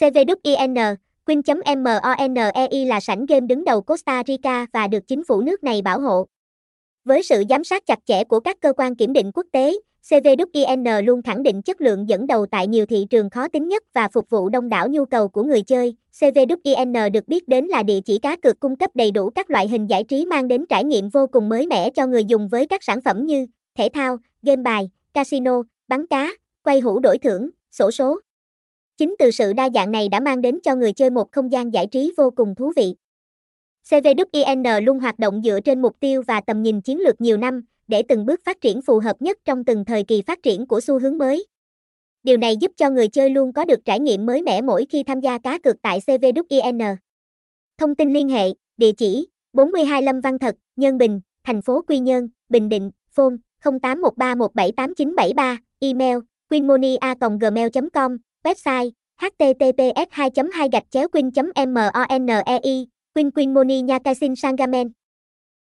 CVWIN, Queen.MONEI là sảnh game đứng đầu Costa Rica và được chính phủ nước này bảo hộ. Với sự giám sát chặt chẽ của các cơ quan kiểm định quốc tế, CVWIN luôn khẳng định chất lượng dẫn đầu tại nhiều thị trường khó tính nhất và phục vụ đông đảo nhu cầu của người chơi. CVWIN được biết đến là địa chỉ cá cược cung cấp đầy đủ các loại hình giải trí mang đến trải nghiệm vô cùng mới mẻ cho người dùng với các sản phẩm như thể thao, game bài, casino, bắn cá, quay hũ đổi thưởng, sổ số. Chính từ sự đa dạng này đã mang đến cho người chơi một không gian giải trí vô cùng thú vị. CVWIN luôn hoạt động dựa trên mục tiêu và tầm nhìn chiến lược nhiều năm, để từng bước phát triển phù hợp nhất trong từng thời kỳ phát triển của xu hướng mới. Điều này giúp cho người chơi luôn có được trải nghiệm mới mẻ mỗi khi tham gia cá cược tại CVWIN. Thông tin liên hệ, địa chỉ 42 Lâm Văn Thật, Nhân Bình, thành phố Quy Nhơn, Bình Định, phone 0813178973, email queenmonia.gmail.com, website https 2 2 gạch chéo queen monei Nha Casin Sangamen